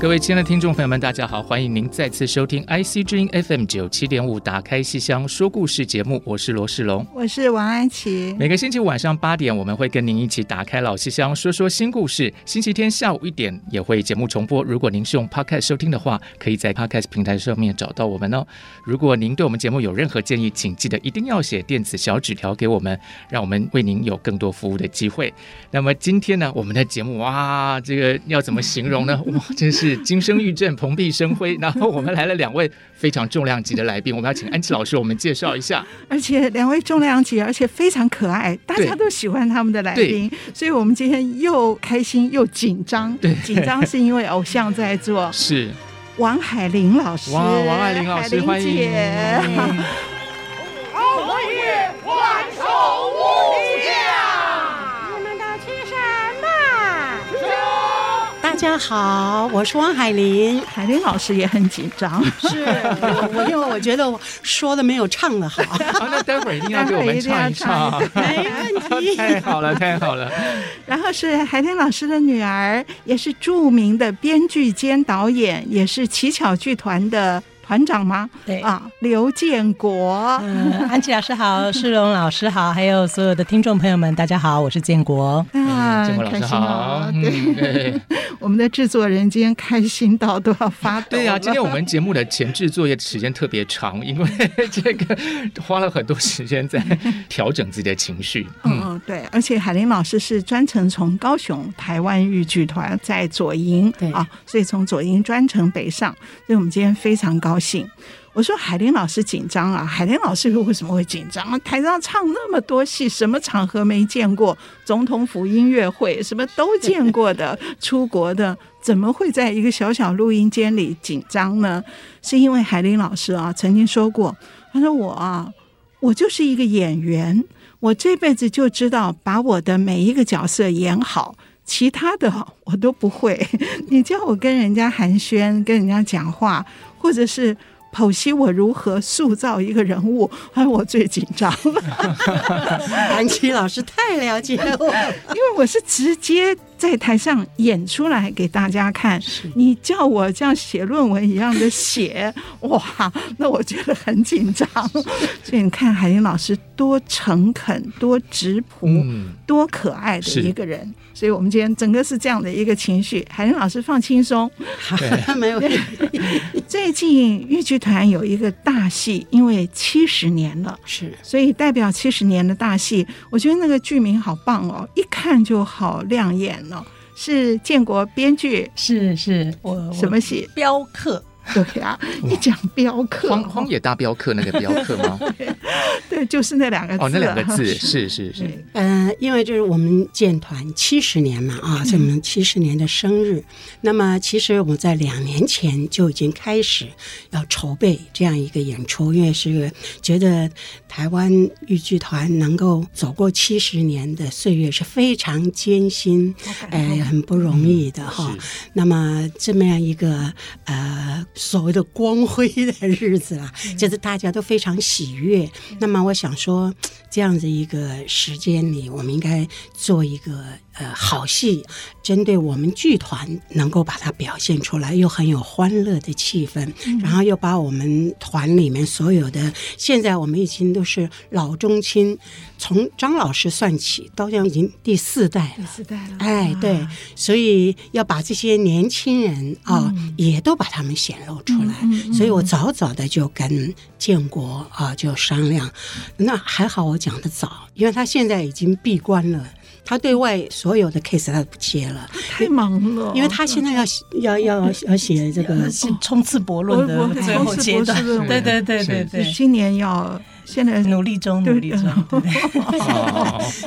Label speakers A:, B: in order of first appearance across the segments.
A: 各位亲爱的听众朋友们，大家好！欢迎您再次收听 IC 之音 FM 九七点五，打开戏箱说故事节目，我是罗世龙，
B: 我是王安琪。
A: 每个星期五晚上八点，我们会跟您一起打开老戏箱，说说新故事。星期天下午一点也会节目重播。如果您是用 Podcast 收听的话，可以在 Podcast 平台上面找到我们哦。如果您对我们节目有任何建议，请记得一定要写电子小纸条给我们，让我们为您有更多服务的机会。那么今天呢，我们的节目哇，这个要怎么形容呢？哇，真是。金声玉振，蓬荜生辉。然后我们来了两位非常重量级的来宾，我们要请安琪老师，我们介绍一下。
B: 而且两位重量级，而且非常可爱，大家都喜欢他们的来宾，所以我们今天又开心又紧张。
A: 对，
B: 紧张是因为偶像在做，
A: 是
B: 王海玲老师。
A: 哇，王海玲老师，欢迎。
C: 家好，我是汪海林。
B: 海林老师也很紧张，
C: 是我因为我觉得我说的没有唱的好。
A: 好，那待会儿一定要给我们唱一唱，
C: 没问题。
A: 太好了，太好了。
B: 然后是海林老师的女儿，也是著名的编剧兼导演，也是乞巧剧团的。团长吗？
C: 对
B: 啊，刘建国。
C: 嗯，安琪老师好，世荣老师好，还有所有的听众朋友们，大家好，我是建国。
B: 啊，
A: 建国老师好。对，
B: 我们的制作人今天开心到都要发抖。
A: 对呀、啊，今天我们节目的前置作业时间特别长，因为这个花了很多时间在调整自己的情绪。
B: 嗯，嗯对，而且海林老师是专程从高雄台湾豫剧团在左营，对啊，所以从左营专程北上，所以我们今天非常高兴。我说海玲老师紧张啊，海玲老师又为什么会紧张？台上唱那么多戏，什么场合没见过？总统府音乐会什么都见过的，出国的怎么会在一个小小录音间里紧张呢？是因为海玲老师啊曾经说过，他说我啊，我就是一个演员，我这辈子就知道把我的每一个角色演好，其他的我都不会。你叫我跟人家寒暄，跟人家讲话。或者是剖析我如何塑造一个人物，还我最紧张。
C: 安祈老师太了解我，
B: 因为我是直接在台上演出来给大家看。你叫我这样写论文一样的写，哇，那我觉得很紧张。所以你看海英老师多诚恳、多质朴、多可爱的一个人。所以我们今天整个是这样的一个情绪，海玲老师放轻松，
C: 对，没有。
B: 最近豫剧团有一个大戏，因为七十年了，
C: 是，
B: 所以代表七十年的大戏，我觉得那个剧名好棒哦，一看就好亮眼哦，是建国编剧，
C: 是是，我
B: 什么戏？
C: 镖客。
B: 对啊，一讲镖客，
A: 荒荒野大镖客那个镖客吗？
B: 对，对，就是那两个字。
A: 哦，那两个字是是是。
C: 嗯，因为就是我们建团七十年嘛，啊，是我们七十年的生日。那么其实我们在两年前就已经开始要筹备这样一个演出，因为是觉得台湾豫剧团能够走过七十年的岁月是非常艰辛，哎，很不容易的哈。那么这么样一个呃。所谓的光辉的日子啊，就是大家都非常喜悦。那么我想说，这样子一个时间里，我们应该做一个。呃，好戏针对我们剧团能够把它表现出来，又很有欢乐的气氛，嗯、然后又把我们团里面所有的，现在我们已经都是老中青，从张老师算起，到现在已经第四代了，
B: 第四代了，
C: 哎，对，所以要把这些年轻人啊，嗯、也都把他们显露出来。所以我早早的就跟建国啊就商量，那还好我讲的早，因为他现在已经闭关了。他对外所有的 case 他都不接了，
B: 太忙了，
C: 因为他现在要要要要写这个
D: 冲刺博论的最后阶段，对对对对对，
B: 今年要。现在
D: 努力中，努力中，对。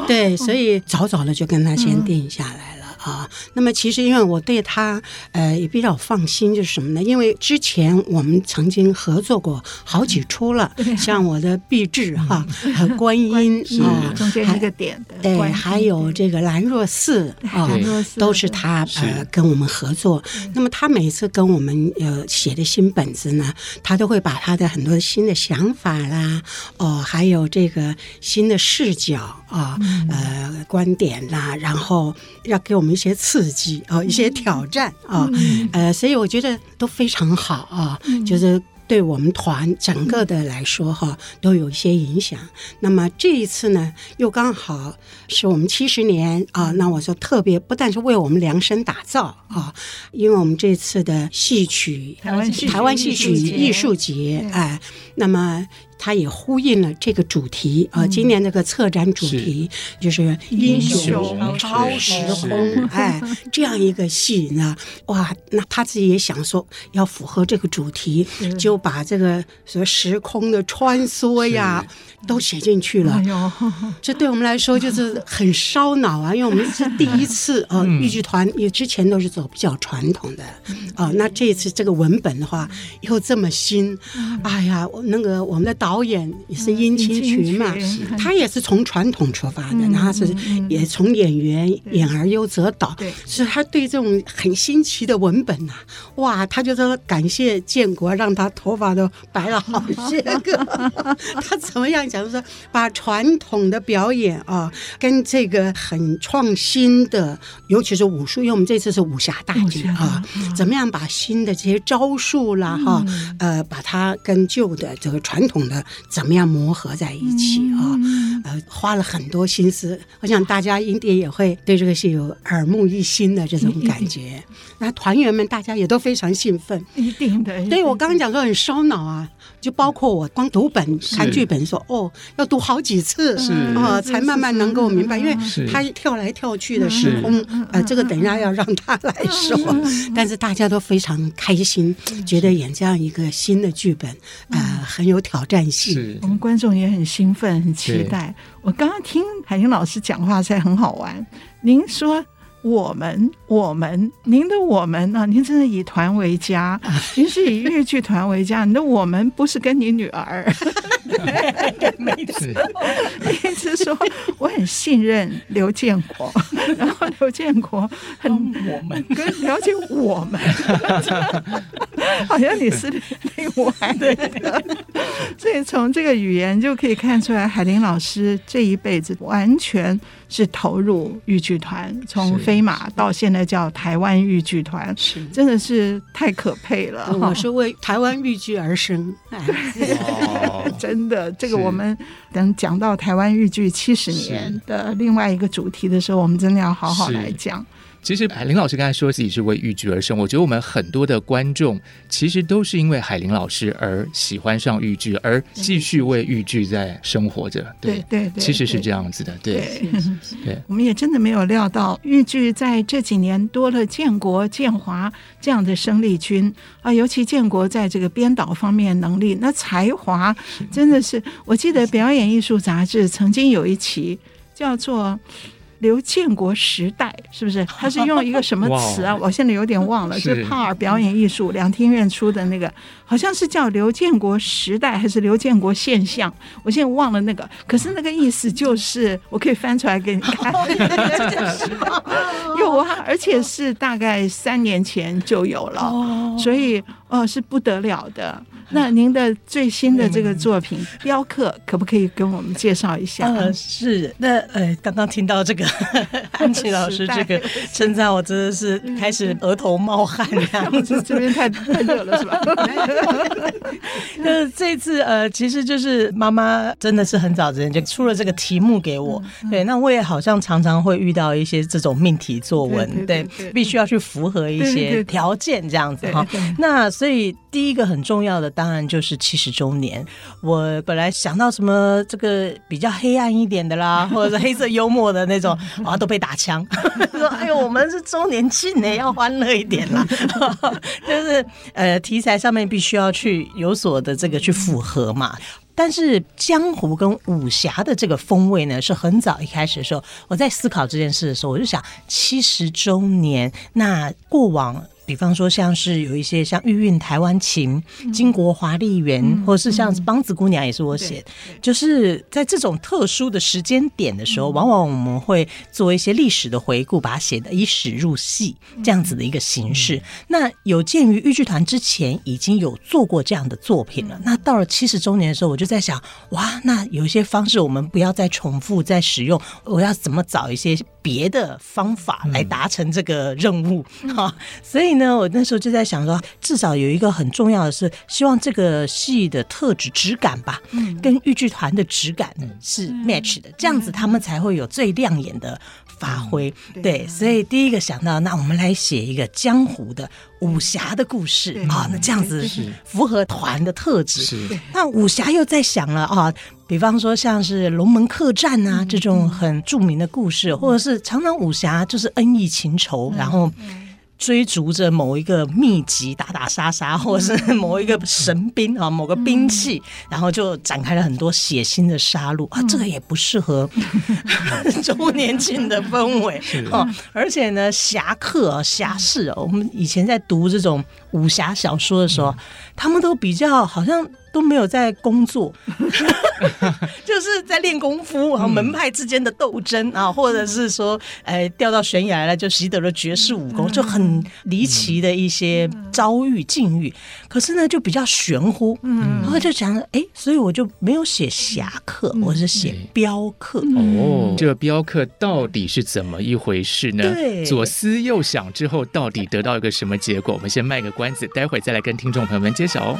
C: 对，对，所以早早的就跟他先定下来了。嗯啊，那么其实因为我对他呃也比较放心，就是什么呢？因为之前我们曾经合作过好几出了，嗯、像我的毕制哈和观音啊，
B: 中间一个点的
C: 对，还有这个兰若寺啊，都是他呃跟我们合作。那么他每次跟我们呃写的新本子呢，他都会把他的很多新的想法啦，哦，还有这个新的视角啊，呃观点啦，然后要给我们。一些刺激啊，一些挑战啊，嗯、呃，所以我觉得都非常好啊，嗯、就是对我们团整个的来说哈，都有一些影响。那么这一次呢，又刚好是我们七十年啊，那我说特别不但是为我们量身打造啊，因为我们这次的戏曲
B: 台湾
C: 台湾戏曲艺术节哎，那么。它也呼应了这个主题啊，今年这个策展主题就是英雄超时空，哎，这样一个戏呢，哇，那他自己也想说要符合这个主题，就把这个什么时空的穿梭呀都写进去了。这对我们来说就是很烧脑啊，因为我们是第一次啊，豫剧团也之前都是走比较传统的啊，那这次这个文本的话又这么新，哎呀，那个我们的导。导演也是殷清群嘛，他也是从传统出发的，然后是也从演员演而优则导，所以他对这种很新奇的文本呐，哇，他就说感谢建国让他头发都白了好些个，他怎么样讲？说把传统的表演啊跟这个很创新的，尤其是武术，因为我们这次是武侠大剧啊，怎么样把新的这些招数啦哈，呃，把它跟旧的这个传统的。怎么样磨合在一起啊？呃，花了很多心思，我想大家应该也会对这个戏有耳目一新的这种感觉。那团员们大家也都非常兴奋，
B: 一定的。
C: 对，我刚刚讲说很烧脑啊，就包括我光读本看剧本说哦，要读好几次啊，才慢慢能够明白，因为他跳来跳去的时空，呃，这个等一下要让他来说。但是大家都非常开心，觉得演这样一个新的剧本，呃，很有挑战性。
B: 是我们观众也很兴奋，很期待。我刚刚听海英老师讲话才很好玩。您说。我们，我们，您的我们啊，您真的以团为家，您是以越剧团为家。你的我们不是跟你女儿，没错。一直说我很信任刘建国，然后刘建国很我们跟了解我们，好像你是另外的。所以从这个语言就可以看出来，海林老师这一辈子完全是投入豫剧团，从飞马到现在叫台湾豫剧团，是真的是太可佩了。
C: 我是为台湾豫剧而生，
B: 真的。这个我们等讲到台湾豫剧七十年的另外一个主题的时候，我们真的要好好来讲。
A: 其实海林老师刚才说自己是为豫剧而生，我觉得我们很多的观众其实都是因为海林老师而喜欢上豫剧，而继续为豫剧在生活着。对对，其实是这样子的。对对，
B: 我们也真的没有料到豫剧在这几年多了建国、建华这样的生力军啊，尤其建国在这个编导方面能力，那才华真的是。我记得表演艺术杂志曾经有一期叫做。刘建国时代是不是？他是用一个什么词啊？我现在有点忘了。是帕尔表演艺术两厅院出的那个，好像是叫刘建国时代还是刘建国现象？我现在忘了那个。可是那个意思就是，我可以翻出来给你看。有啊，而且是大概三年前就有了，所以呃是不得了的。那您的最新的这个作品《雕刻》，可不可以跟我们介绍一下？
D: 呃，是那呃，刚刚听到这个 安琪老师这个称赞，我真的是开始额头冒汗这样子。
B: 这边太太热了是吧？
D: 就 是这次呃，其实就是妈妈真的是很早之前就出了这个题目给我。对，那我也好像常常会遇到一些这种命题作文，对，必须要去符合一些条件这样子哈。那所以第一个很重要的。当然就是七十周年。我本来想到什么这个比较黑暗一点的啦，或者是黑色幽默的那种，啊，都被打枪。说哎呦，我们是周年庆呢，要欢乐一点啦。就是呃，题材上面必须要去有所的这个去符合嘛。但是江湖跟武侠的这个风味呢，是很早一开始的时候，我在思考这件事的时候，我就想七十周年，那过往。比方说，像是有一些像《玉韵台湾情》《巾帼华丽园》，嗯，或者是像《梆子姑娘》，也是我写的。就是在这种特殊的时间点的时候，往往我们会做一些历史的回顾，把它写的以史入戏这样子的一个形式。那有鉴于豫剧团之前已经有做过这样的作品了，那到了七十周年的时候，我就在想，哇，那有一些方式我们不要再重复再使用，我要怎么找一些别的方法来达成这个任务？哈，所以。呢，我那时候就在想说，至少有一个很重要的是，希望这个戏的特质质感吧，嗯，跟豫剧团的质感是 match 的，这样子他们才会有最亮眼的发挥。对，所以第一个想到，那我们来写一个江湖的武侠的故事。啊，那这样子符合团的特质。那武侠又在想了啊，比方说像是龙门客栈啊这种很著名的故事，或者是常常武侠就是恩义情仇，然后。追逐着某一个秘籍，打打杀杀，或者是某一个神兵啊，某个兵器，然后就展开了很多血腥的杀戮啊，这个也不适合 周年庆的氛围哦。而且呢，侠客啊，侠士啊，我们以前在读这种武侠小说的时候，他们都比较好像。都没有在工作，就是在练功夫啊，门派之间的斗争啊，或者是说，哎，掉到悬崖了就习得了绝世武功，就很离奇的一些遭遇境遇。可是呢，就比较玄乎，嗯，然后就想，哎，所以我就没有写侠客，我是写镖客。
A: 哦，这个镖客到底是怎么一回事呢？对，左思右想之后，到底得到一个什么结果？我们先卖个关子，待会再来跟听众朋友们揭晓哦。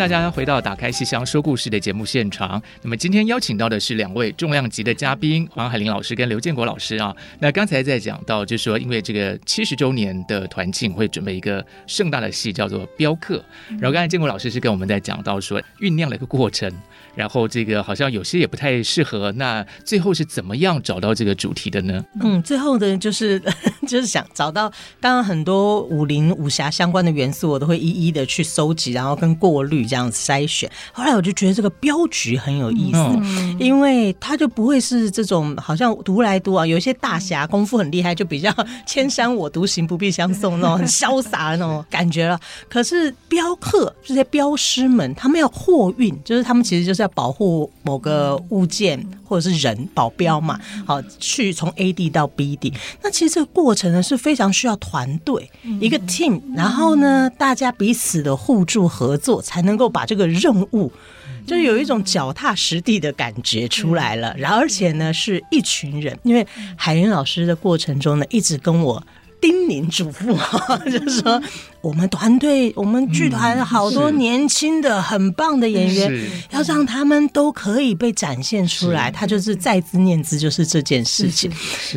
A: 大家回到《打开戏箱说故事》的节目现场。那么今天邀请到的是两位重量级的嘉宾，黄海玲老师跟刘建国老师啊。那刚才在讲到，就是说因为这个七十周年的团庆会准备一个盛大的戏，叫做《镖客》。然后刚才建国老师是跟我们在讲到说酝酿了一个过程，然后这个好像有些也不太适合。那最后是怎么样找到这个主题的呢？
D: 嗯，最后的就是 就是想找到，当然很多武林武侠相关的元素，我都会一一的去收集，然后跟过滤。这样筛选，后来我就觉得这个镖局很有意思，嗯、因为他就不会是这种好像独来独往，有一些大侠功夫很厉害，就比较千山我独行，不必相送那种很潇洒的那种感觉了。可是镖客这些镖师们，他们要货运，就是他们其实就是要保护某个物件或者是人，保镖嘛，好去从 A 地到 B 地。那其实这个过程呢是非常需要团队一个 team，然后呢大家彼此的互助合作才能。能够把这个任务，就有一种脚踏实地的感觉出来了。然后，而且呢，是一群人，因为海云老师的过程中呢，一直跟我叮咛嘱咐，就是说，我们团队，我们剧团好多年轻的、很棒的演员，要让他们都可以被展现出来。他就是在兹念兹，就是这件事情。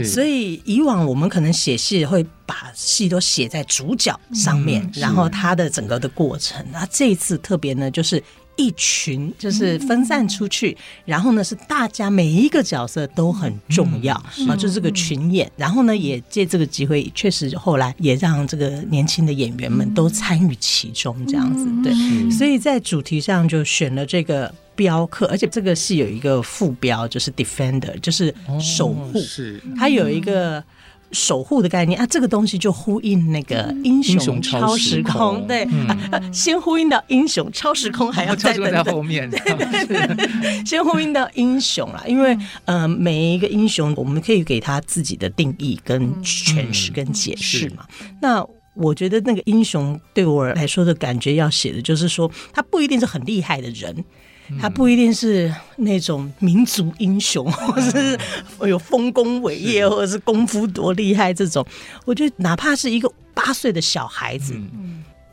D: 所以，以往我们可能写戏会把戏都写在主角上面，然后他的整个的过程。那这一次特别呢，就是。一群就是分散出去，嗯、然后呢是大家每一个角色都很重要啊，嗯、就是这个群演。然后呢也借这个机会，确实后来也让这个年轻的演员们都参与其中，这样子对。所以在主题上就选了这个镖客，而且这个戏有一个副标，就是 defender，就是守护，是它有一个。守护的概念啊，这个东西就呼应那个英雄超时空，对、嗯。啊，先呼应到英雄超时空，还要再等等
A: 在后面，
D: 对对对，先呼应到英雄啦，因为呃，每一个英雄我们可以给他自己的定义、跟诠释、跟解释嘛。嗯、那我觉得那个英雄对我来说的感觉要写的就是说，他不一定是很厉害的人。他不一定是那种民族英雄，或者是有丰功伟业，或者是功夫多厉害这种。我觉得哪怕是一个八岁的小孩子，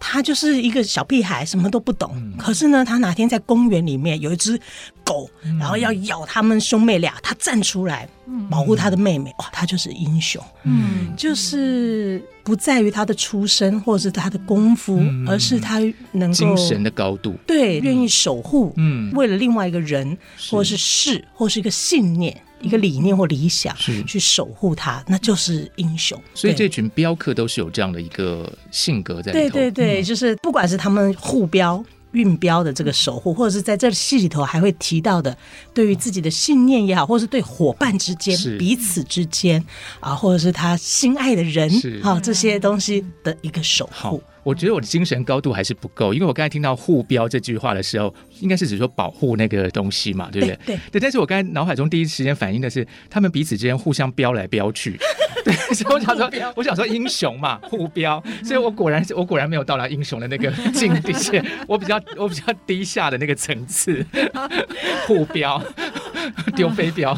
D: 他就是一个小屁孩，什么都不懂。可是呢，他哪天在公园里面有一只狗，然后要咬他们兄妹俩，他站出来保护他的妹妹，哇，他就是英雄。嗯，就是。不在于他的出身或者是他的功夫，嗯、而是他能够
A: 精神的高度，
D: 对，愿意守护，嗯，为了另外一个人，或是事，或是一个信念、一个理念或理想，是去守护它，那就是英雄。
A: 所以这群镖客都是有这样的一个性格在里头。
D: 对对对，嗯、就是不管是他们护镖。运镖的这个守护，或者是在这戏里头还会提到的，对于自己的信念也好，或者是对伙伴之间、彼此之间啊，或者是他心爱的人，是、啊、这些东西的一个守护。
A: 我觉得我的精神高度还是不够，因为我刚才听到护镖这句话的时候，应该是指说保护那个东西嘛，对不对？
D: 对对，
A: 对。但是我刚才脑海中第一时间反应的是，他们彼此之间互相飙来飙去。对，所以我想说，我想说英雄嘛，护镖。所以我果然是我果然没有到达英雄的那个境地，我比较我比较低下的那个层次，护镖丢飞镖。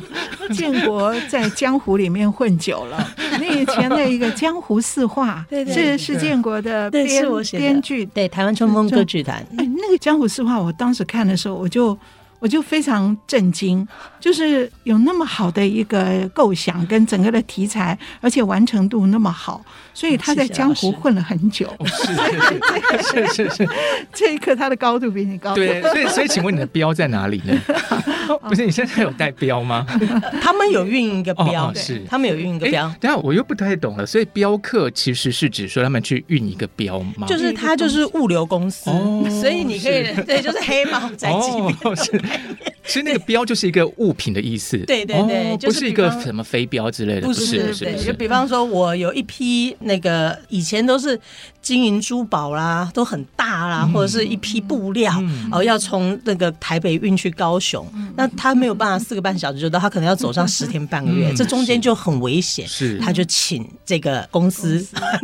B: 建国在江湖里面混久了，那以前的一个江湖四画，是是建国的编编剧，
D: 对台湾春风歌剧团。
B: 哎，那个江湖四画，我当时看的时候，我就。我就非常震惊，就是有那么好的一个构想跟整个的题材，而且完成度那么好，所以他在江湖混了很久。
A: 是是 是，
B: 这一刻他的高度比你高。
A: 对，所以所以，请问你的标在哪里呢？不是，你现在有带标吗？
D: 他们有运一个标，是他们有运一个标。
A: 等下我又不太懂了，所以标客其实是指说他们去运一个标吗？
D: 就是他就是物流公司，所以你可以对，就是黑猫宅急便。
A: 其实那个标就是一个物品的意思，
D: 对对对，
A: 不是一个什么飞镖之类的，不是，不是，
D: 就比方说，我有一批那个以前都是金银珠宝啦，都很大啦，或者是一批布料，哦，要从那个台北运去高雄，那他没有办法四个半小时就到，他可能要走上十天半个月，这中间就很危险，是，他就请这个公司，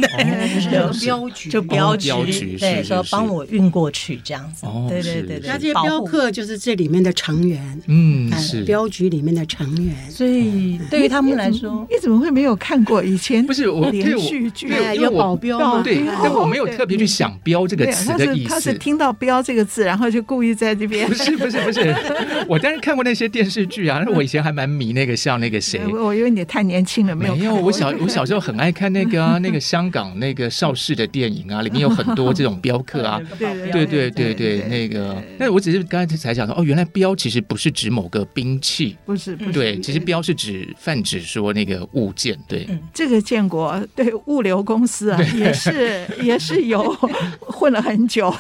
C: 镖局，
D: 就镖局，对，说帮我运过去这样子，对对对对，
C: 那这些镖客就是这里面的成员，
A: 嗯，是。
C: 镖局里面的成员，
D: 所以对于他们来说，
B: 你怎么会没有看过以前？
A: 不是我连续剧
C: 有保镖吗？
A: 对，但我没有特别去想“标”这个词的意思。
B: 他是听到“标”这个字，然后就故意在这边。
A: 不是不是不是，我当然看过那些电视剧啊。我以前还蛮迷那个像那个谁，
B: 我因为你太年轻了，没有。
A: 没有，我小我小时候很爱看那个啊，那个香港那个邵氏的电影啊，里面有很多这种镖客啊。对对对对，那个。那我只是刚才才想说，哦，原来标其实不是指某个兵器，
B: 不是，不是
A: 对，其实标是指泛指说那个物件，对。
B: 嗯、这个建国对物流公司啊，也是也是有 混了很久。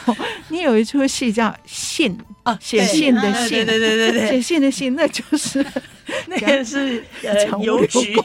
B: 你有一出戏叫《信》啊，写信的信，
D: 对对对对，
B: 写信的信，那就是
D: 那个是呃邮局。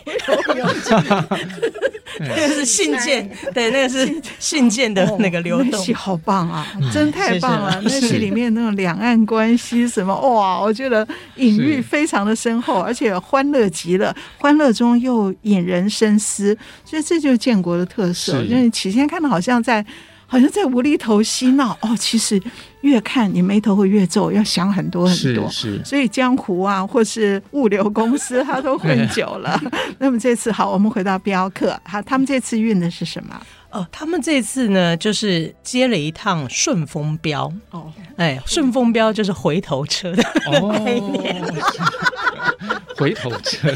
D: 那个是信件，对，那个是信件的那个流
B: 动。好棒啊，真太棒了！那戏里面那种两岸关系什么，哇，我觉得隐喻非常的深厚，而且欢乐极了，欢乐中又引人深思，所以这就是建国的特色。因为起先看到好像在。好像在无厘头嬉闹哦，其实越看你眉头会越皱，要想很多很多。是，是，所以江湖啊，或是物流公司，他都混 久了。那么这次好，我们回到镖客，好，他们这次运的是什么？
D: 哦，他们这次呢，就是接了一趟顺风镖。哦，哎，顺风镖就是回头车的概念。
A: 哦、回头车，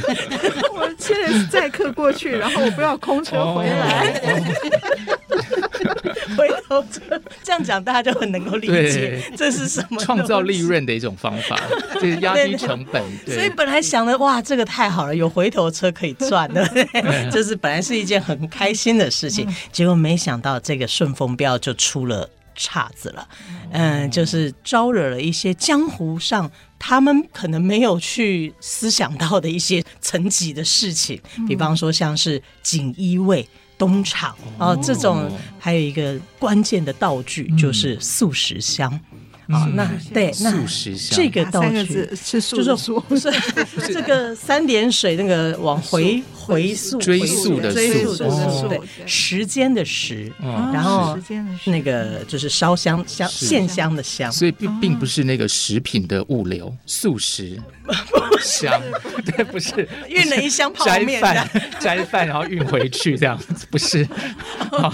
B: 我现在是载客过去，然后我不要空车回来。哦。
D: 回头车这样讲，大家就很能够理解这是什么
A: 创造利润的一种方法，就是压低成本。
D: 所以本来想的哇，这个太好了，有回头车可以赚的，就是本来是一件很开心的事情，结果没想到这个顺风镖就出了岔子了。嗯，就是招惹了一些江湖上他们可能没有去思想到的一些层级的事情，比方说像是锦衣卫。东厂哦，这种还有一个关键的道具就是素食香啊。那对，那
A: 素食香
D: 这个道具
B: 是就是说不是 这个三点水那个往回
D: 回溯、
A: 追溯的
D: 追溯的
A: 溯
D: 溯，对，时间的时，
A: 嗯。
D: 然后
B: 时间的
D: 那个就是烧香香线香的香，
A: 所以并并不是那个食品的物流，素食香，对，不是。
D: 运了一箱泡
A: 斋
D: 面，
A: 饭斋饭，然后运回去这样子，不是。好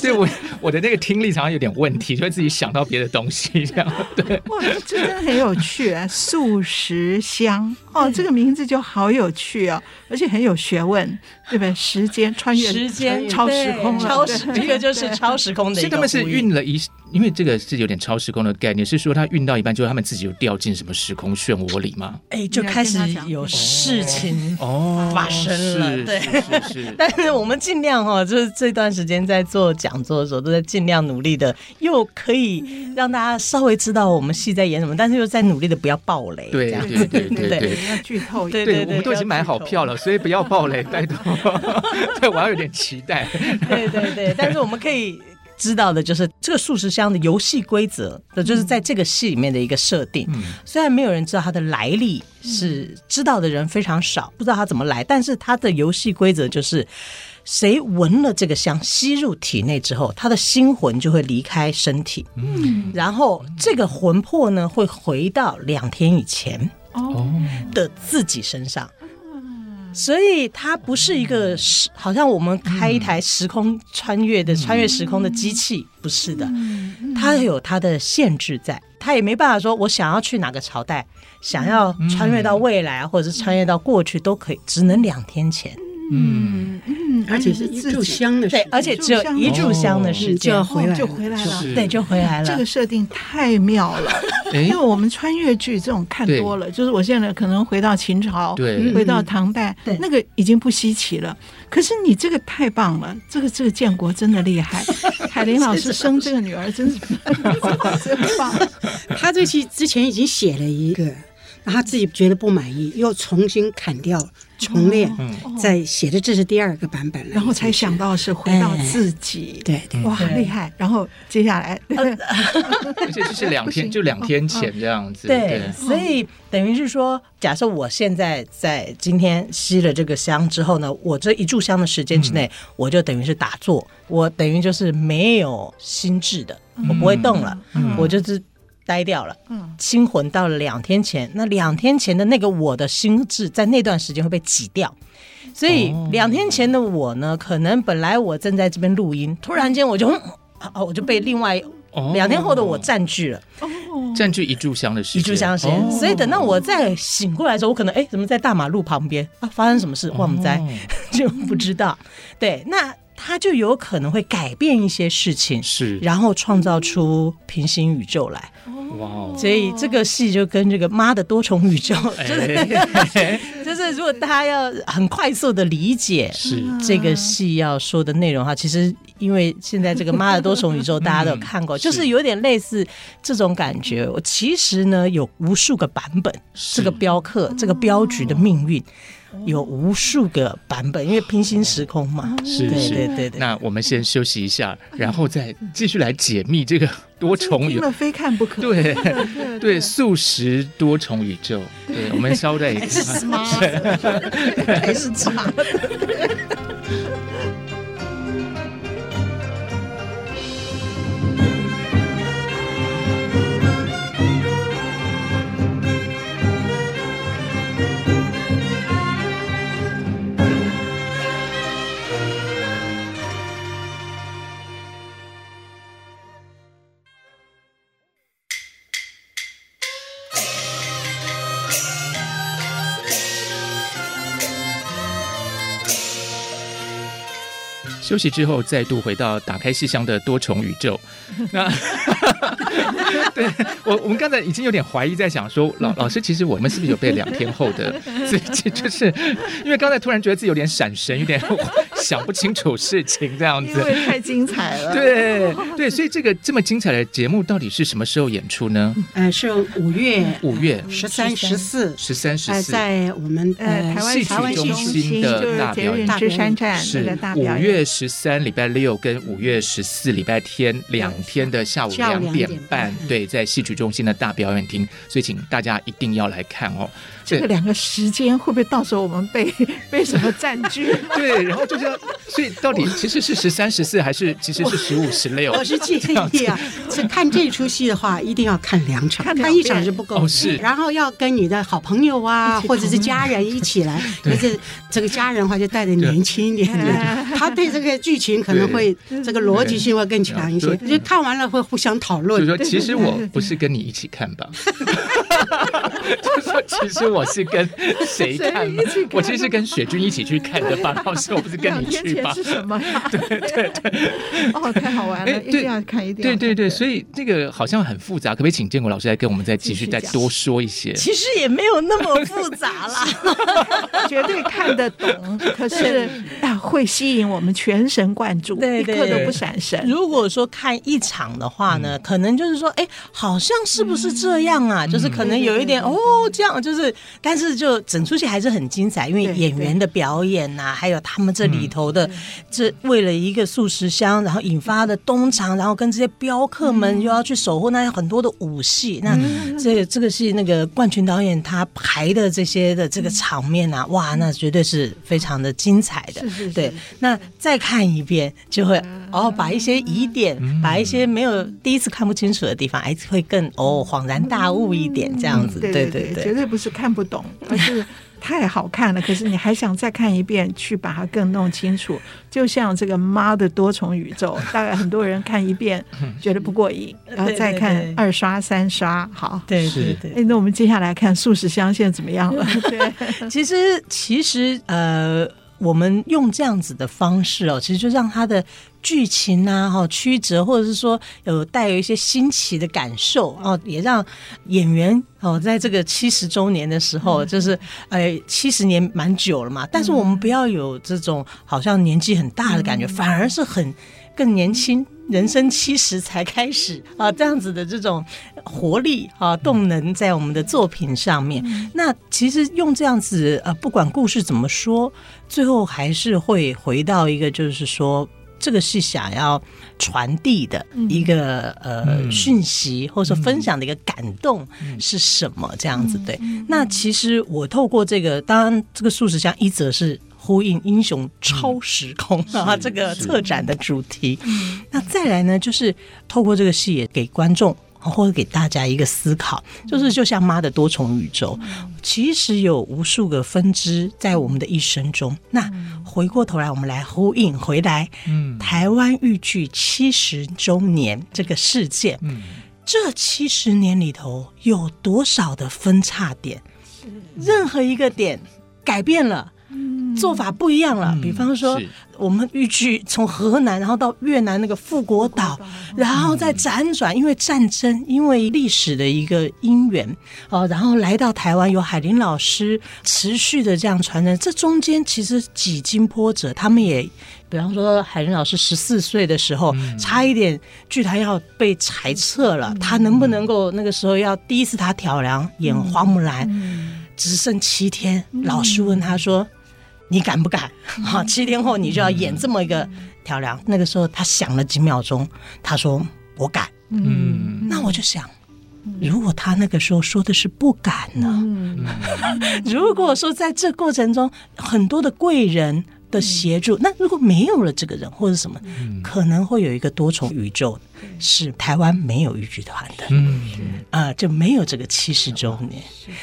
A: 对我我的那个听力常常有点问题，就会自己想到别的东西这样。对，
B: 哇，真的很有趣啊！素食香哦，这个名字就好有趣哦，而且很有学问，对不对？时间穿越
D: 时间
B: 超时空了，
D: 超时，这个就是超时空的。
A: 所以他们是运了一，因为这个是有点超时空的概念，是说他运到一半之后，他们自己又掉进什么时空漩涡里吗？
D: 哎，就开始有事情哦发生了，对，
A: 是是。
D: 但是我们尽量哈，就是这段时间在做讲座的时候，都在尽量努力的，又可以让大家稍微知道我们戏在演什么，但是又在努力的不要爆雷。
A: 对对对对对，
B: 要 剧透。
D: 对
A: 对，我们都已经买好票了，所以不要爆雷，拜托。对，我要有点期待。
D: 对对对，但是我们可以知道的就是这个素食箱的游戏规则，的就是在这个戏里面的一个设定。嗯、虽然没有人知道它的来历，是知道的人非常少，不知道它怎么来，但是它的游戏规则就是，谁闻了这个香吸入体内之后，他的心魂就会离开身体。嗯，然后这个魂魄呢，会回到两天以前哦的自己身上。所以它不是一个时，好像我们开一台时空穿越的、嗯、穿越时空的机器，不是的，它有它的限制在，它也没办法说我想要去哪个朝代，想要穿越到未来，或者是穿越到过去都可以，只能两天前。
C: 嗯。嗯，而且是一炷香的时间，
D: 对，而且只有一炷香的时间。
C: 就要回来，
B: 就回来了，
D: 对，就回来了。
B: 这个设定太妙了，因为我们穿越剧这种看多了，就是我现在可能回到秦朝，
A: 对，
B: 回到唐代，那个已经不稀奇了。可是你这个太棒了，这个这个建国真的厉害，海林老师生这个女儿真是真棒。
C: 他这期之前已经写了一个。他自己觉得不满意，又重新砍掉、重练，哦、再写的这是第二个版本了，
B: 然后才想到是回到自己，
C: 哎、对对，
B: 哇，厉害！然后接下来，
A: 而且就是两天，就两天前这样子，
D: 对，所以等于是说，假设我现在在今天吸了这个香之后呢，我这一炷香的时间之内，嗯、我就等于是打坐，我等于就是没有心智的，我不会动了，嗯、我就是。呆掉了，嗯，清魂到了两天前，那两天前的那个我的心智在那段时间会被挤掉，所以两天前的我呢，可能本来我正在这边录音，突然间我就，哦，我就被另外两天后的我占据了，
A: 占据一炷香的时间，
D: 一炷香的时间，所以等到我再醒过来的时候，我可能哎，怎么在大马路旁边啊？发生什么事？忘不在就不知道，对，那。他就有可能会改变一些事情，
A: 是，
D: 然后创造出平行宇宙来。哇！所以这个戏就跟这个妈的多重宇宙，就是 就是，如果大家要很快速的理解是这个戏要说的内容的话，其实因为现在这个妈的多重宇宙大家都有看过，就是有点类似这种感觉。我其实呢有无数个版本，这个镖客，这个镖局的命运。有无数个版本，因为平行时空嘛。
A: 是是，对对对。那我们先休息一下，然后再继续来解密这个多重宇宙。
B: 非看不可。
A: 对对，素食多重宇宙。对，我们稍待一下。还是
D: 妈，还
A: 休息之后，再度回到打开戏箱的多重宇宙。那 对我，我们刚才已经有点怀疑，在想说，老老师，其实我们是不是有被两天后的自己？就是因为刚才突然觉得自己有点闪神，有点 想不清楚事情这样子，
B: 因为太精彩了。
A: 对对，所以这个这么精彩的节目到底是什么时候演出呢？
C: 呃，是五月。
A: 五月。
C: 十三、十四、
A: 十三、十四，
C: 在我们呃
B: 台湾
A: 戏曲中心的大表演，
B: 之山站
A: 是五月十三礼拜六跟五月十四礼拜天两天的下午两点半，对，在戏曲中心的大表演厅，所以请大家一定要来看哦。
B: 这个两个时间会不会到时候我们被 被什么占据？
A: 对，然后就这样，所以到底其实是十三、十四，还是其实是十五、十六？
C: 我是建议啊，是看这出戏的话，一定要看两场，看一场是不够。
A: 哦，是。
C: 然后要跟你的好朋友啊，或者是家人一起来，就是这个家人的话就带着年轻一点的，他对这个剧情可能会这个逻辑性会更强一些，就看完了会互相讨论。
A: 就说其实我不是跟你一起看吧？就说其实我。是跟谁看？我其实是跟雪君一起去看的吧。老师，我不是跟你去吧？
B: 是什么呀？
A: 对对对，
B: 哦，太好玩了！一定要看，一定要。
A: 对对对，所以这个好像很复杂，可不可以请建国老师来跟我们再继续再多说一些？
D: 其实也没有那么复杂啦，
B: 绝对看得懂。可是啊，会吸引我们全神贯注，一刻都不闪神。
D: 如果说看一场的话呢，可能就是说，哎，好像是不是这样啊？就是可能有一点哦，这样就是。但是就整出戏还是很精彩，因为演员的表演呐、啊，还有他们这里头的这为了一个素食箱，然后引发的东厂，然后跟这些镖客们又要去守护那很多的武戏。那这个这个戏那个冠群导演他排的这些的这个场面啊，哇，那绝对是非常的精彩的。对，那再看一遍就会哦，把一些疑点，把一些没有第一次看不清楚的地方，哎，会更哦恍然大悟一点这样子。对对对，
B: 绝对不是看不。懂，而是太好看了。可是你还想再看一遍，去把它更弄清楚。就像这个妈的多重宇宙，大概很多人看一遍觉得不过瘾，然后再看二刷三刷。好，
D: 对对对。
B: 哎，那我们接下来看素食香现在怎么样了？对，
D: 其实其实呃。我们用这样子的方式哦，其实就让他的剧情啊，哈曲折，或者是说有带有一些新奇的感受哦，也让演员哦，在这个七十周年的时候，就是呃七十年蛮久了嘛，但是我们不要有这种好像年纪很大的感觉，反而是很更年轻。人生七十才开始啊，这样子的这种活力啊、动能在我们的作品上面。那其实用这样子呃，不管故事怎么说，最后还是会回到一个，就是说这个是想要传递的一个呃讯息，或者说分享的一个感动是什么？这样子对。那其实我透过这个，当然这个素食乡一则是。呼应英雄超时空啊，这个策展的主题。那再来呢，就是透过这个戏也给观众或者给大家一个思考，就是就像妈的多重宇宙，其实有无数个分支在我们的一生中。那回过头来，我们来呼应回来，台湾豫剧七十周年这个事件，这七十年里头有多少的分叉点？任何一个点改变了。做法不一样了，比方说，我们豫剧从河南，然后到越南那个富国岛，然后再辗转，因为战争，因为历史的一个因缘，哦，然后来到台湾，有海林老师持续的这样传承。这中间其实几经波折，他们也，比方说海林老师十四岁的时候，差一点剧团要被裁撤了，他能不能够那个时候要第一次他挑梁演花木兰，只剩七天，老师问他说。你敢不敢？好，七天后你就要演这么一个调梁。那个时候他想了几秒钟，他说：“我敢。”嗯，那我就想，如果他那个时候说的是不敢呢？如果说在这过程中很多的贵人。的协助，那如果没有了这个人或者什么，可能会有一个多重宇宙，是台湾没有豫剧团的，嗯，啊，就没有这个七十周年。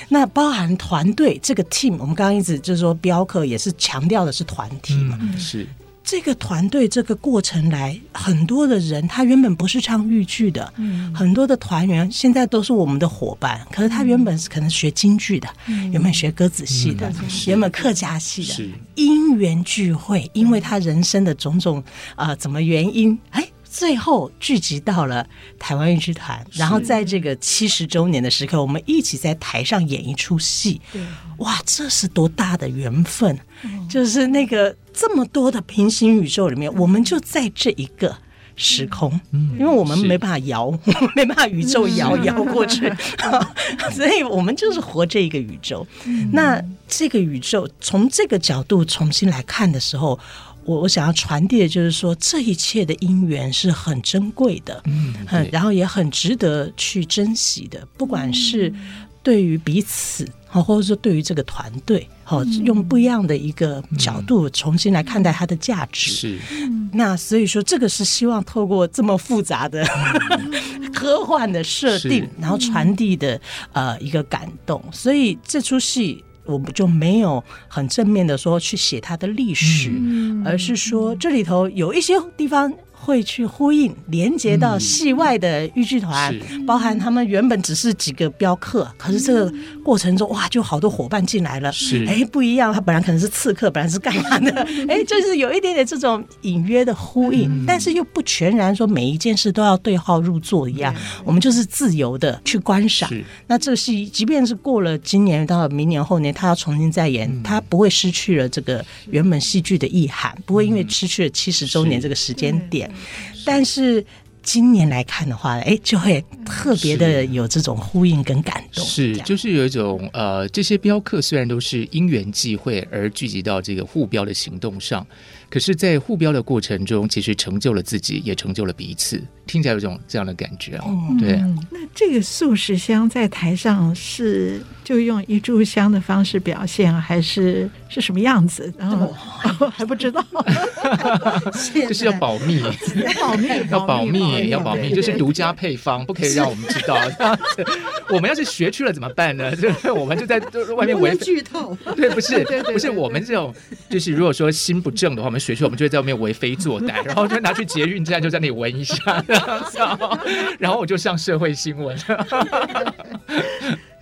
D: 那包含团队这个 team，我们刚刚一直就是说，镖客也是强调的是团体嘛，
A: 是。
D: 这个团队这个过程来，很多的人他原本不是唱豫剧的，嗯、很多的团员现在都是我们的伙伴。可是他原本是可能学京剧的，嗯、原本学歌子戏的，嗯、原本客家戏的，因缘聚会，因为他人生的种种啊、呃，怎么原因？哎，最后聚集到了台湾豫剧团，然后在这个七十周年的时刻，我们一起在台上演一出戏。对哇，这是多大的缘分！嗯、就是那个。这么多的平行宇宙里面，我们就在这一个时空，嗯，因为我们没办法摇，没办法宇宙摇摇过去，所以我们就是活这一个宇宙。那这个宇宙从这个角度重新来看的时候，我我想要传递的就是说，这一切的因缘是很珍贵的，嗯，然后也很值得去珍惜的，不管是对于彼此。好，或者说对于这个团队，好，用不一样的一个角度重新来看待它的价值。是，那所以说这个是希望透过这么复杂的科幻的设定，然后传递的呃一个感动。所以这出戏我们就没有很正面的说去写它的历史，而是说这里头有一些地方。会去呼应、连接到戏外的豫剧团，嗯、包含他们原本只是几个镖客，可是这个过程中，哇，就好多伙伴进来了。是，哎，不一样，他本来可能是刺客，本来是干嘛的？哎，就是有一点点这种隐约的呼应，嗯、但是又不全然说每一件事都要对号入座一样。嗯、我们就是自由的去观赏。那这个戏，即便是过了今年到明年后年，他要重新再演，他、嗯、不会失去了这个原本戏剧的意涵，不会因为失去了七十周年这个时间点。但是今年来看的话，哎，就会特别的有这种呼应跟感动。
A: 是，就是有一种呃，这些镖客虽然都是因缘际会而聚集到这个护标的行动上。可是，在护标的过程中，其实成就了自己，也成就了彼此。听起来有种这样的感觉哦，嗯、对。
B: 那这个素食香在台上是就用一炷香的方式表现，还是是什么样子？然后 还不知道，
A: 就是要 保密，
B: 保密，
A: 要保密，要保密，就是独家配方，不可以让我们知道。我们要是学去了怎么办呢？就是我们就在外面闻
C: 剧透，
A: 对，不是，不是我们这种，就是如果说心不正的话，我们。学去，我们就会在外面为非作歹，然后就拿去捷运站，就在那里闻一下，然后我就上社会新闻。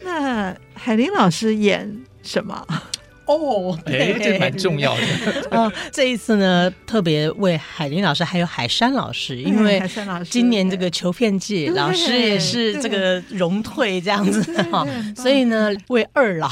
B: 那海玲老师演什么？
D: 哦，
A: 哎，这蛮重要的。
D: 哦，这一次呢，特别为海林老师还有海山老师，因为今年这个求骗季老师也是这个荣退这样子哈，所以呢，为二老。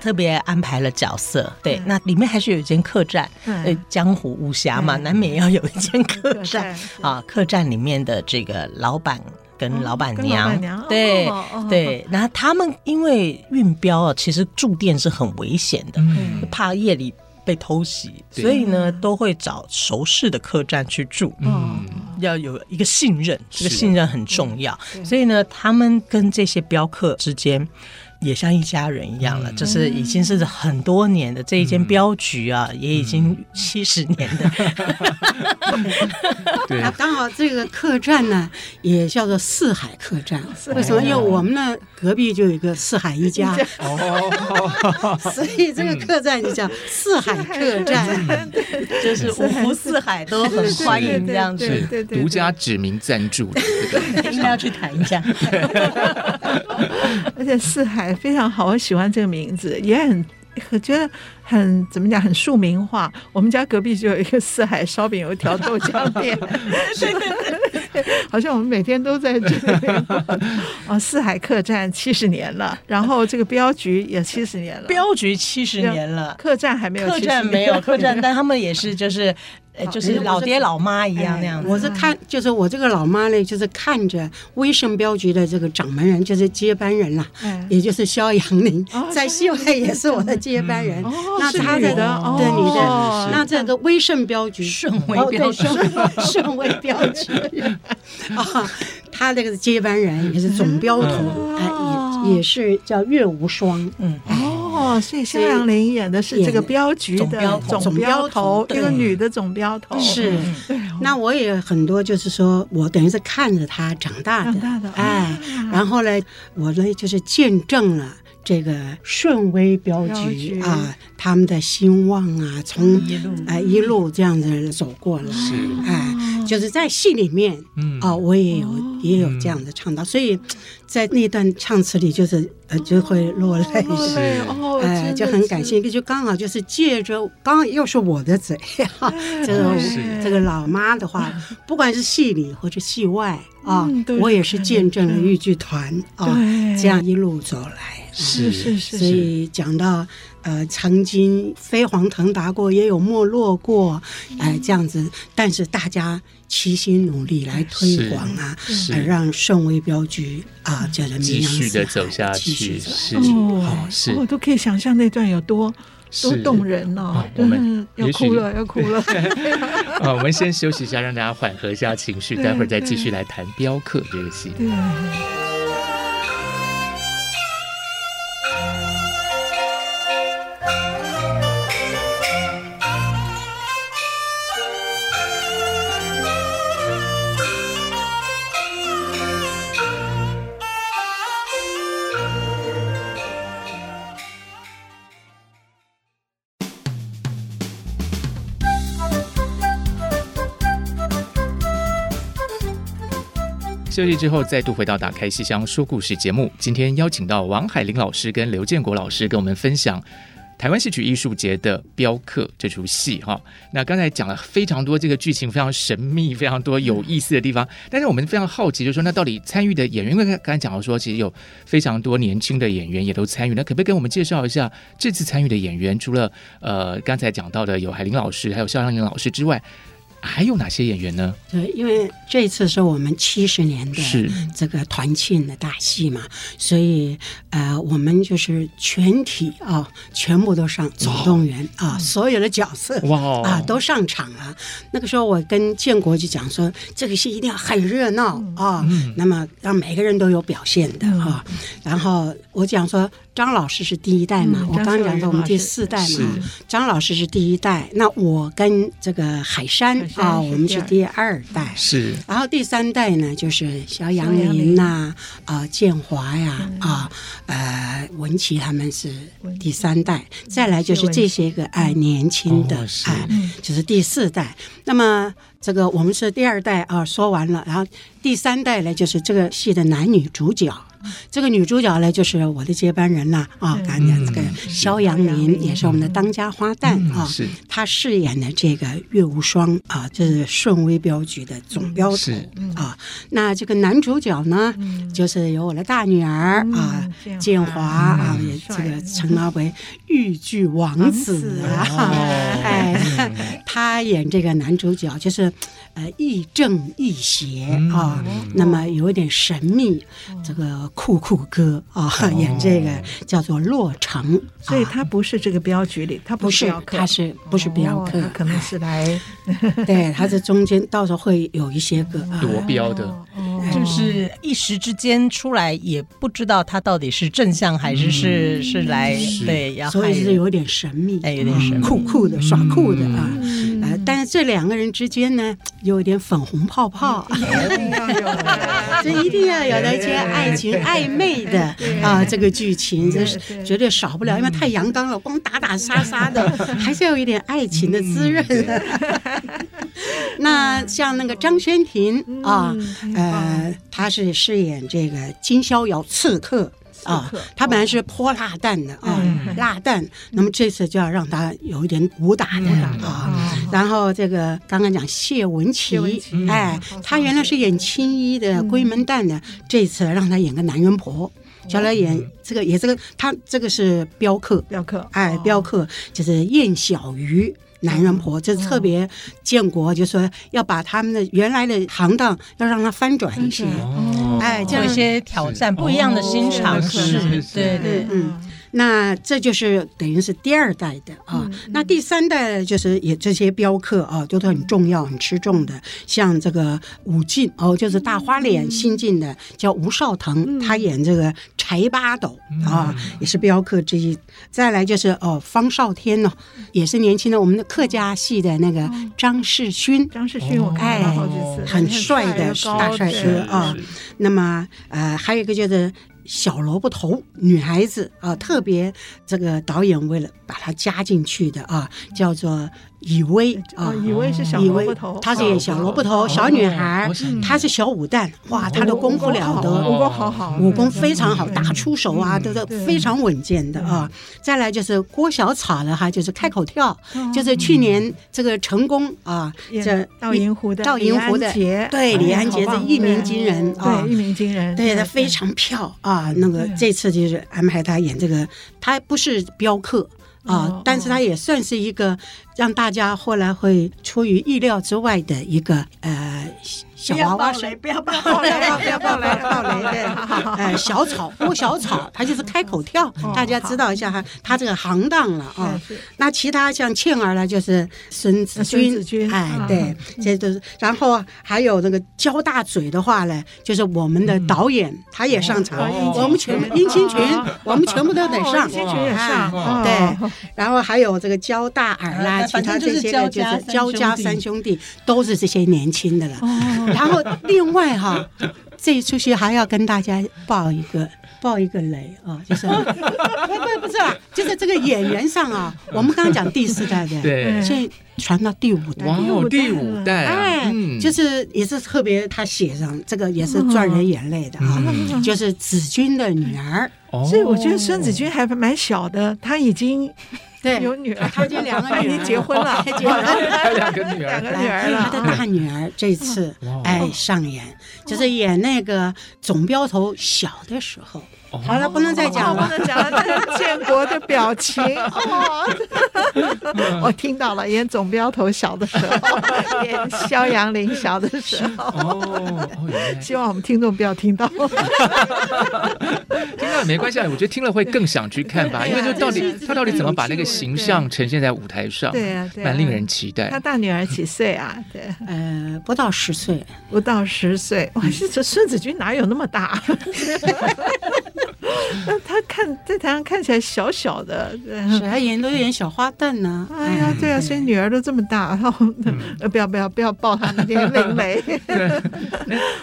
D: 特别安排了角色，对，那里面还是有一间客栈，呃，江湖武侠嘛，难免要有一间客栈啊。客栈里面的这个老板跟老板娘，对对，然后他们因为运镖啊，其实住店是很危险的，怕夜里被偷袭，所以呢，都会找熟识的客栈去住，嗯，要有一个信任，这个信任很重要，所以呢，他们跟这些镖客之间。也像一家人一样了，就是已经是很多年的这一间镖局啊，也已经七十年的。
C: 对，刚好这个客栈呢，也叫做四海客栈。为什么？因为我们呢隔壁就有一个四海一家，哦，所以这个客栈就叫四海客栈，
D: 就是五湖四海都很欢迎这样子，
A: 是独家指名赞助的，
D: 应该 要去谈一下。
B: 而且四海。非常好，我喜欢这个名字，也很我觉得很怎么讲，很庶民化。我们家隔壁就有一个四海烧饼油条豆浆店，好像我们每天都在这里。哦，四海客栈七十年了，然后这个镖局也七十年了，
D: 镖局七十年了，
B: 客栈还没有，
D: 客栈没有，客栈，但他们也是就是。就是老爹老妈一样那样子。
C: 我是看，就是我这个老妈呢，就是看着威胜镖局的这个掌门人，就是接班人啦，也就是肖阳林，在戏外也是我的接班人。那他的对女的，那这个威胜镖局
D: 顺位镖局，
C: 顺位镖局啊，他这个接班人也是总镖头，哎，也也是叫岳无双，嗯。
B: 哦，所以肖阳林演的是这个镖局的总镖头，一个女的总镖头。
C: 是，那我也很多，就是说我等于是看着她长大的，长大的，哎，然后呢，我呢就是见证了这个顺威镖局啊，他们的兴旺啊，从哎一路。这样子走过来，是，哎，就是在戏里面，嗯，啊，我也有也有这样的唱到，所以在那段唱词里就是。呃就会落泪，
B: 是。哦，
C: 呃就很感谢，就刚好就是借着刚刚又是我的嘴哈，这个这个老妈的话，不管是戏里或者戏外啊，我也是见证了豫剧团啊这样一路走来，
B: 是是是，
C: 所以讲到。呃，曾经飞黄腾达过，也有没落过，哎、呃，这样子。但是大家齐心努力来推广啊，而让顺威镖局啊，叫做
A: 继续的走下去。是
B: 哦，是，我都可以想象那段有多多动人哦。我们要哭了，要哭了。
A: 啊，我们先休息一下，让大家缓和一下情绪，待会儿再继续来谈《镖客》这个戏。休息之后，再度回到《打开戏箱说故事》节目。今天邀请到王海林老师跟刘建国老师跟我们分享台湾戏曲艺术节的《镖客》这出戏。哈，那刚才讲了非常多这个剧情非常神秘、非常多有意思的地方。但是我们非常好奇，就是说，那到底参与的演员？因为刚才讲到说，其实有非常多年轻的演员也都参与。那可不可以跟我们介绍一下这次参与的演员？除了呃刚才讲到的有海林老师，还有萧阳宁老师之外。还有哪些演员呢？
C: 对，因为这次是我们七十年的这个团庆的大戏嘛，所以呃，我们就是全体啊，全部都上总动员啊，所有的角色哇啊都上场了。那个时候我跟建国就讲说，这个戏一定要很热闹啊，那么让每个人都有表现的哈。然后我讲说。张老师是第一代嘛？我刚刚讲到我们第四代嘛。张老师是第一代，那我跟这个海山啊，我们是第二代。
A: 是。
C: 然后第三代呢，就是小杨林呐，啊，建华呀，啊，呃，文琪他们是第三代。再来就是这些个哎年轻的哎，就是第四代。那么这个我们是第二代啊，说完了。然后第三代呢，就是这个戏的男女主角。这个女主角呢，就是我的接班人了啊！刚才讲这个肖阳林也是我们的当家花旦啊，是她饰演的这个岳无双啊，这是顺威镖局的总镖头啊。那这个男主角呢，就是由我的大女儿啊，建华啊，也这个称他为豫剧王子啊，哎，他演这个男主角就是呃亦正亦邪啊，那么有一点神秘这个。酷酷哥啊，演这个叫做洛城，
B: 所以他不是这个镖局里，他不是，
C: 他是不是镖客？
B: 可能是来，
C: 对，他这中间到时候会有一些个
A: 夺镖的，
D: 就是一时之间出来也不知道他到底是正向还是是是来对，
C: 所以是有点神秘，
D: 哎，有点神秘，
C: 酷酷的耍酷的啊，呃，但是这两个人之间呢，有一点粉红泡泡，这一定要有的一些爱情。暧昧的啊，这个剧情这是绝对少不了，因为太阳刚了，光打打杀杀的，还是要有一点爱情的滋润。那像那个张轩庭啊，呃，他是饰演这个金逍遥刺客啊，他本来是泼辣蛋的啊，辣蛋，那么这次就要让他有一点武打的啊。然后这个刚刚讲谢文琪，哎，他原来是演青衣的闺门旦的，这次让他演个男人婆，叫来演这个也这个他这个是镖客，
B: 镖客，
C: 哎，镖客就是燕小鱼男人婆，这特别建国就说要把他们的原来的行当要让他翻转一些，哎，
D: 做一些挑战，不一样的新尝试，对对，嗯。
C: 那这就是等于是第二代的啊，嗯、那第三代就是也这些镖客啊，都是很重要、很吃重的，像这个武进哦，就是大花脸新进的，叫吴少腾，嗯、他演这个柴八斗啊，嗯、也是镖客之一。再来就是哦，方少天呢，也是年轻的，我们的客家戏的那个张世勋，
B: 张世勋我看了好几次，
C: 很帅的大帅哥啊。那么呃，还有一个就是。小萝卜头女孩子啊，特别这个导演为了把她加进去的啊，叫做。以薇啊，
B: 以薇是小萝卜头，
C: 她是演小萝卜头小女孩，她是小武旦，哇，她的功夫了得，
B: 武功好好，
C: 武功非常好，打出手啊，都是非常稳健的啊。再来就是郭小草了哈，就是开口跳，就是去年这个成功啊，这
B: 盗银湖的
C: 盗银湖的，对，李安杰是一鸣惊人啊，
B: 一鸣惊人，
C: 对，她非常漂啊。那个这次就是安排她演这个，她不是镖客。啊，但是它也算是一个让大家后来会出于意料之外的一个呃。小娃娃谁
D: 不要爆雷，不要爆雷，
C: 爆雷对，哎，小草郭小草，他就是开口跳，大家知道一下哈，他这个行当了啊。那其他像倩儿呢，就是孙子君，哎，对，这都是。然后还有那个焦大嘴的话呢，就是我们的导演他也上场，我们全殷清群，我们全部都得上，
B: 殷清群也上，
C: 对。然后还有这个焦大耳啦，其他这些呢，就是焦家三兄弟，都是这些年轻的了。然后另外哈，这一出戏还要跟大家爆一个爆一个雷啊，就是 不不不是啦，就是这个演员上啊，我们刚刚讲第四代的，
A: 对，
C: 所以传到第五代，
A: 哇，第五代，
C: 哎，就是也是特别他写上这个也是赚人眼泪的啊，就是子君的女儿，
B: 所以我觉得孙子君还蛮小的，他已经。
C: 对，
B: 有女儿，
C: 他已经两个女儿。
B: 结婚了，结婚了，
A: 两个女儿，
B: 两个女儿了。
C: 他的大女儿这次哎上演，就是演那个总镖头小的时候。好了，不能再讲了，
B: 不能讲了。那个建国的表情 哦，我听到了。演总镖头小的时候，演萧阳林小的时候。哦，希望我们听众不要听到。听
A: 到也没关系，我觉得听了会更想去看吧，因为就到底他到底怎么把那个形象呈现在舞台上，对啊，蛮令人期待。
B: 他大女儿几岁啊？对，
C: 呃，不到十岁，
B: 不到十岁。哇，这孙子军哪有那么大？那他看在台上看起来小小的，
C: 是他演都演小花旦呢。
B: 哎呀，对啊，所以女儿都这么大，然后呃，不要不要不要抱他那年龄雷。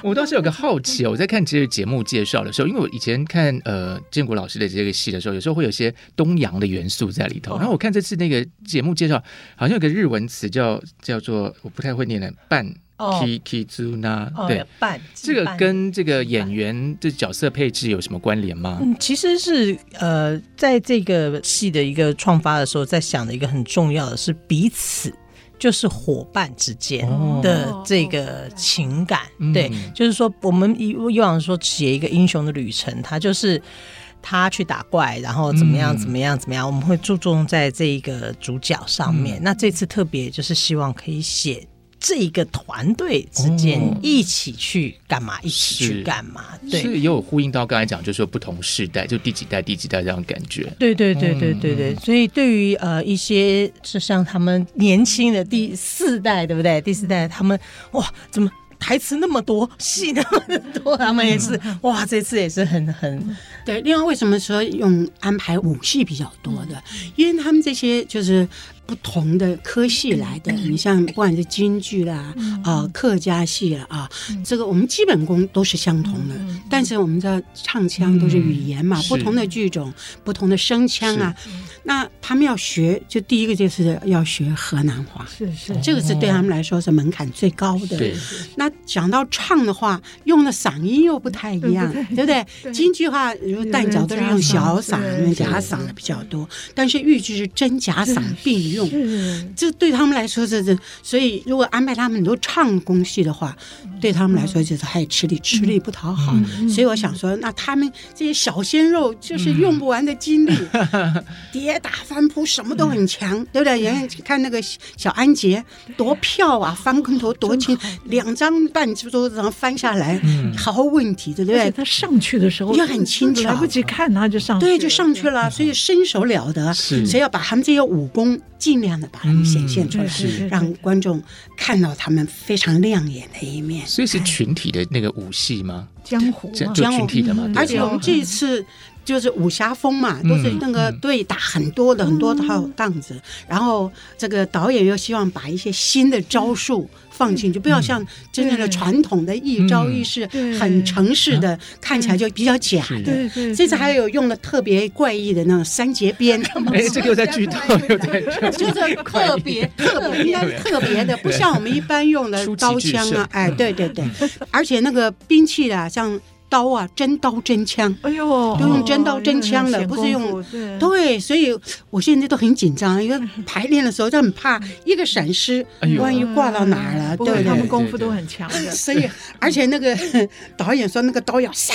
A: 我倒是有个好奇，我在看这个节目介绍的时候，因为我以前看呃建国老师的这个戏的时候，有时候会有些东洋的元素在里头。然后我看这次那个节目介绍，好像有个日文词叫叫做我不太会念的半。K Kizuna，对，伴这个跟这个演员的角色配置有什么关联吗？
D: 嗯，其实是呃，在这个戏的一个创发的时候，在想的一个很重要的是彼此，就是伙伴之间的这个情感。哦、对，嗯、就是说我们以以往说写一个英雄的旅程，他就是他去打怪，然后怎么样怎么样怎么样，我们会注重在这一个主角上面。嗯、那这次特别就是希望可以写。这一个团队之间一起去干嘛？一起去干嘛？对，
A: 所以也有呼应到刚才讲，就是说不同世代，就第几代、第几代这样感觉。
D: 对对对对对对。所以对于呃一些是像他们年轻的第四代，对不对？第四代他们哇，怎么台词那么多，戏那么多？他们也是哇，这次也是很很
C: 对。另外，为什么说用安排武戏比较多的？因为他们这些就是。不同的科系来的，你像不管是京剧啦，啊，客家戏了啊，这个我们基本功都是相同的，但是我们知道唱腔都是语言嘛，不同的剧种，不同的声腔啊，那他们要学，就第一个就是要学河南话，
B: 是是，
C: 这个是对他们来说是门槛最高的。对，那讲到唱的话，用的嗓音又不太一样，对不对？京剧话如旦角都是用小嗓、假嗓的比较多，但是豫剧是真假嗓并用。用，这对他们来说这这，所以如果安排他们很多唱功戏的话，对他们来说就是还吃力，吃力不讨好。所以我想说，那他们这些小鲜肉就是用不完的精力，跌打翻扑什么都很强，对不对？人家看那个小安杰多漂啊，翻跟头多轻，两张半桌子上翻下来，毫无问题，对不对？
B: 他上去的时候
C: 也很轻巧，
B: 来不及看他就上去，
C: 对，就上去了，所以身手了得，所以要把他们这些武功。尽量的把他们显现出来，嗯、让观众看到他们非常亮眼的一面。
A: 所以是群体的那个武戏吗？
B: 江湖，
A: 就群体的嘛。
C: 而且我们这一次就是武侠风嘛，都是那个对打很多的很多套档子，然后这个导演又希望把一些新的招数。放进去，不要像真正的传统的一招一式，很城市的，看起来就比较假的。对对，这次还有用了特别怪异的那种三节鞭。
A: 哎，这个又在剧透，又在
C: 就是特别特别应该特别的，不像我们一般用的刀枪啊。哎，对对对，而且那个兵器啊，像。刀啊，真刀真枪，哎呦，都用真刀真枪的，不是用对，所以我现在都很紧张，因为排练的时候就很怕一个闪失，万一挂到哪儿了，对，
B: 他们功夫都很强的，
C: 所以而且那个 导演说那个刀要杀，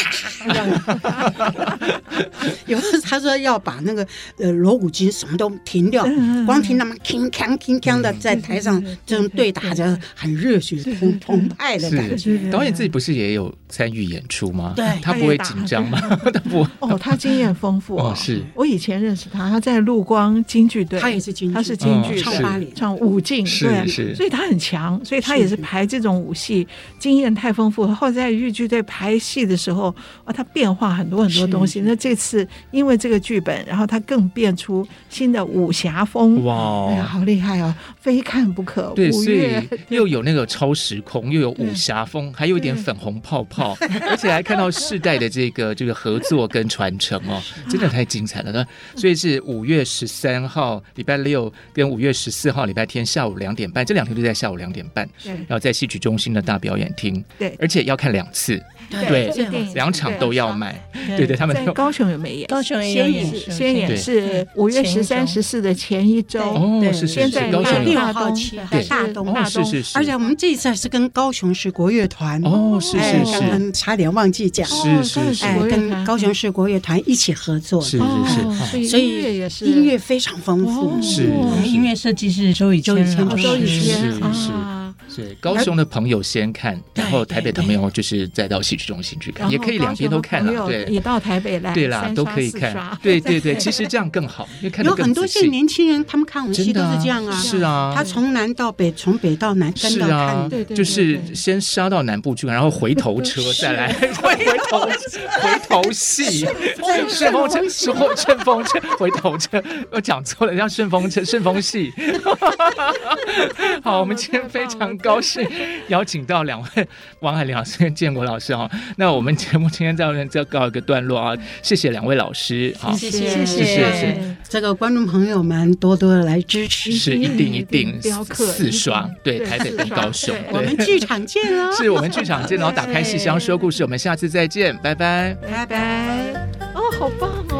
C: 有的 他说要把那个呃锣鼓经什么都停掉，光听他们铿锵铿锵的在台上这种对打着，很热血澎澎湃的感觉。
A: 导演自己不是也有参与演出吗？
C: 对，
A: 他不会紧张吗？他不
B: 哦，他经验丰富
A: 哦。是。
B: 我以前认识他，他在陆光京剧队，
C: 他也是京剧，
B: 他是京剧
C: 唱八连，
B: 唱武进，对，
A: 是，
B: 所以他很强，所以他也是。排这种武戏，经验太丰富。后来在豫剧队排戏的时候，啊，他变化很多很多东西。那这次因为这个剧本，然后他更变出新的武侠风，哇，好厉害哦，非看不可。
A: 对，所以又 有那个超时空，又有武侠风，还有一点粉红泡泡，而且还。看到世代的这个这个合作跟传承哦，真的太精彩了。呢。所以是五月十三号礼拜六跟五月十四号礼拜天下午两点半，这两天都在下午两点半，然后在戏曲中心的大表演厅，对，而且要看两次，对，两场都要卖，对对，他们
B: 在高雄有没演？
D: 高雄
B: 先演，先演是五月十三、十四的前一周。
A: 哦，是是是，
C: 高雄六号七在大东，
A: 是是是，
C: 而且我们这一次是跟高雄市国乐团
A: 哦，是是是，
C: 差点忘记讲。
A: 是是是，
C: 跟高雄市国乐团一起合作，
A: 是是
C: 是，所以音乐非常丰富，
A: 是
D: 音乐设计师周以周以谦，
B: 周以谦。
A: 是。对，高雄的朋友先看，然后台北的朋友就是再到戏剧中心去看，也可以两边都看了。对，
B: 也到台北来，
A: 对啦，都可以看。对对对，其实这样更好，因为看
C: 有很多现在年轻人，他们看我们戏都是这样啊，
A: 是啊，
C: 他从南到北，从北到南，跟着看，
A: 对对，就是先杀到南部去，然后回头车再来，回头回头戏，顺风车，顺风顺风车，回头车，我讲错了，叫顺风车，顺风戏。好，我们今天非常。高兴。邀请到两位王海林老师跟建国老师哦，那我们节目今天在这就告一个段落啊，谢谢两位老师，好，
C: 谢谢。谢谢，这个观众朋友们多多的来支持，
A: 是一定一定 四双，对，台北跟高雄，
C: 我们剧场见哦，
A: 是我们剧场见，然后打开戏箱说故事，我们下次再见，拜拜，
B: 拜拜，哦，好棒哦。